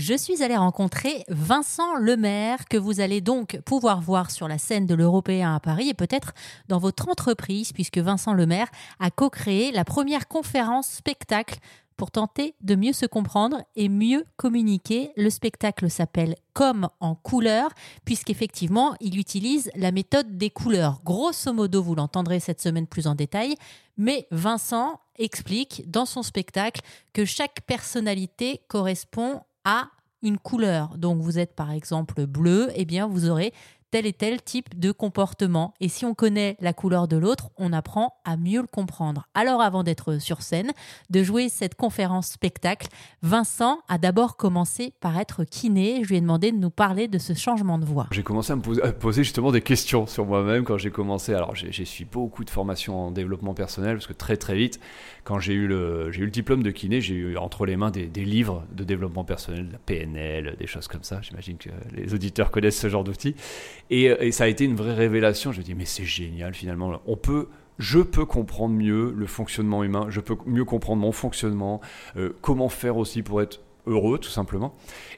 Je suis allée rencontrer Vincent Lemaire, que vous allez donc pouvoir voir sur la scène de l'Européen à Paris et peut-être dans votre entreprise, puisque Vincent Lemaire a co-créé la première conférence spectacle pour tenter de mieux se comprendre et mieux communiquer. Le spectacle s'appelle Comme en couleur, puisqu'effectivement, il utilise la méthode des couleurs. Grosso modo, vous l'entendrez cette semaine plus en détail, mais Vincent explique dans son spectacle que chaque personnalité correspond une couleur. Donc vous êtes par exemple bleu, eh bien vous aurez tel et tel type de comportement. Et si on connaît la couleur de l'autre, on apprend à mieux le comprendre. Alors avant d'être sur scène, de jouer cette conférence spectacle, Vincent a d'abord commencé par être kiné. Je lui ai demandé de nous parler de ce changement de voix. J'ai commencé à me poser, justement des questions sur moi-même quand j'ai commencé. Alors j'ai suivi beaucoup de formations en développement personnel parce que très très vite, quand j'ai eu, le, eu le diplôme de kiné, j'ai eu entre les mains des, livres de développement personnel, la PNL, des choses comme ça. J'imagine que les auditeurs connaissent ce genre d'outils. Euh, et, ça a été une vraie révélation. Je me dis, mais c'est génial finalement. On peut, je peux comprendre mieux le fonctionnement humain, je peux mieux comprendre mon fonctionnement, euh, comment faire aussi pour être heureux tout simplement.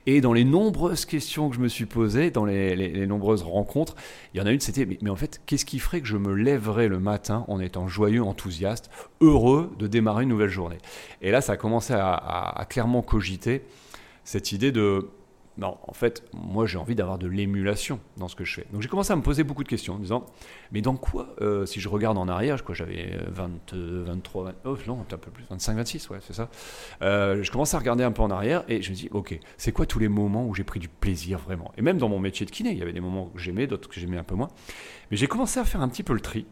Et dans les nombreuses questions que je me suis posées, dans les, nombreuses rencontres, il y en a une, c'était mais, en fait, qu'est-ce qui ferait que je me lèverais le matin en étant joyeux, enthousiaste, heureux de démarrer une nouvelle journée? Et là, ça a commencé à clairement cogiter cette idée de non, en fait, moi j'ai envie d'avoir de l'émulation dans ce que je fais. Donc j'ai commencé à me poser beaucoup de questions en me disant, mais dans quoi, euh, si je regarde en arrière, je crois j'avais 20, 23, oh non, un peu plus, 25, 26, ouais, c'est ça. Euh, je commence à regarder un peu en arrière et je me dis, ok, c'est quoi tous les moments où j'ai pris du plaisir vraiment? Et même dans mon métier de kiné, il y avait des moments que j'aimais, d'autres que j'aimais un peu moins. Mais j'ai commencé à faire un petit peu le tri.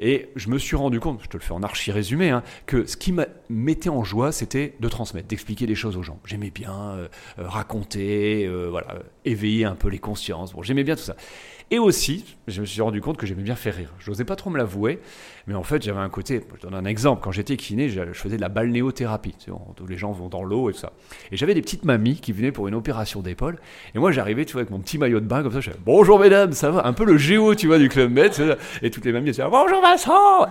Et je me suis rendu compte, je te le fais en archi résumé, hein, que ce qui me mettait en joie, c'était de transmettre, d'expliquer des choses aux gens. J'aimais bien euh, euh, raconter, euh, voilà, éveiller un peu les consciences. Bon, j'aimais bien tout ça. Et aussi, je me suis rendu compte que j'aimais bien faire rire. Je n'osais pas trop me l'avouer, mais en fait, j'avais un côté. Je donne un exemple. Quand j'étais kiné, je faisais de la balnéothérapie. Tu tous les gens vont dans l'eau et tout ça. Et j'avais des petites mamies qui venaient pour une opération d'épaule. Et moi, j'arrivais, tu vois, avec mon petit maillot de bain, comme ça, je disais Bonjour mesdames, ça va Un peu le géo, tu vois, du Club Med. Et toutes les mamies disaient Bonjour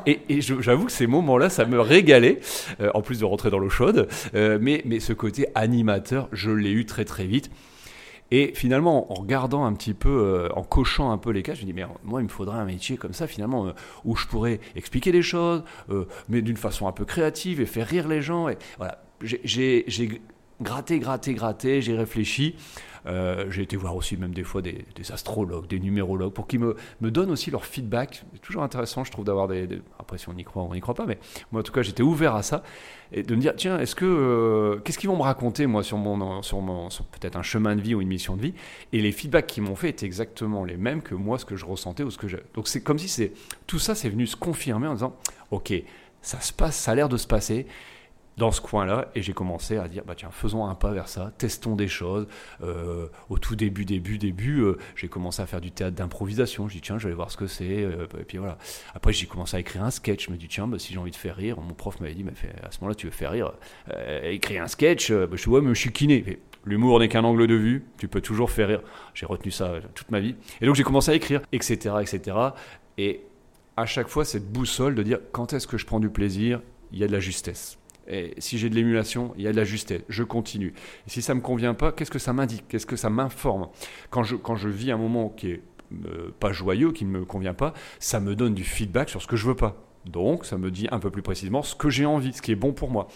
Et, j'avoue que ces moments-là, ça me régalait, euh, en plus de rentrer dans l'eau chaude. Euh, mais, mais ce côté animateur, je l'ai eu très très vite. Et finalement, en regardant un petit peu, euh, en cochant un peu les cas, je me dis, mais moi, il me faudrait un métier comme ça, finalement, où je pourrais expliquer des choses, mais d'une façon un peu créative et faire rire les gens. Et voilà, j'ai gratté, gratté, gratté, j'ai réfléchi. Euh, j'ai été voir aussi même des fois des, astrologues, des numérologues, pour qu'ils me, me donnent aussi leur feedback. C'est toujours intéressant, je trouve, d'avoir des, Après, si on y croit, on n'y croit pas, mais moi, en tout cas, j'étais ouvert à ça. Et de me dire, tiens, est-ce que... Euh, qu'est-ce qu'ils vont me raconter, moi, sur, mon, sur, mon, peut-être un chemin de vie ou une mission de vie? Et les feedbacks qu'ils m'ont fait étaient exactement les mêmes que moi, ce que je ressentais ou ce que j'ai. Donc, c'est comme si c'est tout ça, c'est venu se confirmer en disant, OK, ça se passe, ça a l'air de se passer dans ce coin-là et j'ai commencé à dire bah tiens faisons un pas vers ça testons des choses euh, au tout début début début euh, j'ai commencé à faire du théâtre d'improvisation je dis tiens je vais voir ce que c'est euh, puis voilà après j'ai commencé à écrire un sketch je me dis tiens bah, si j'ai envie de faire rire mon prof m'avait dit à ce moment-là tu veux faire rire écrire un sketch bah, je vois mais je suis kiné L'humour n'est qu'un angle de vue, tu peux toujours faire rire. J'ai retenu ça toute ma vie. Et donc j'ai commencé à écrire, etc., etc. Et à chaque fois, cette boussole de dire quand est-ce que je prends du plaisir, il y a de la justesse. Et si j'ai de l'émulation, il y a de la justesse. Je continue. Et si ça ne me convient pas, qu'est-ce que ça m'indique? Qu'est-ce que ça m'informe? Quand je, quand je vis un moment qui est euh, pas joyeux, qui ne me convient pas, ça me donne du feedback sur ce que je veux pas. Donc, ça me dit un peu plus précisément ce que j'ai envie, ce qui est bon pour moi.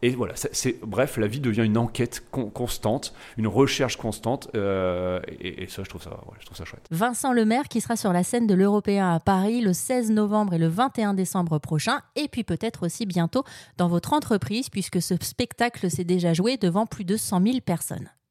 Et voilà, c'est bref, la vie devient une enquête constante, une recherche constante, euh, et, ça, je trouve ça, je trouve ça chouette. Vincent Lemaire qui sera sur la scène de l'Européen à Paris le 16 novembre et le 21 décembre prochain, et puis peut-être aussi bientôt dans votre entreprise, puisque ce spectacle s'est déjà joué devant plus de 100 000 personnes.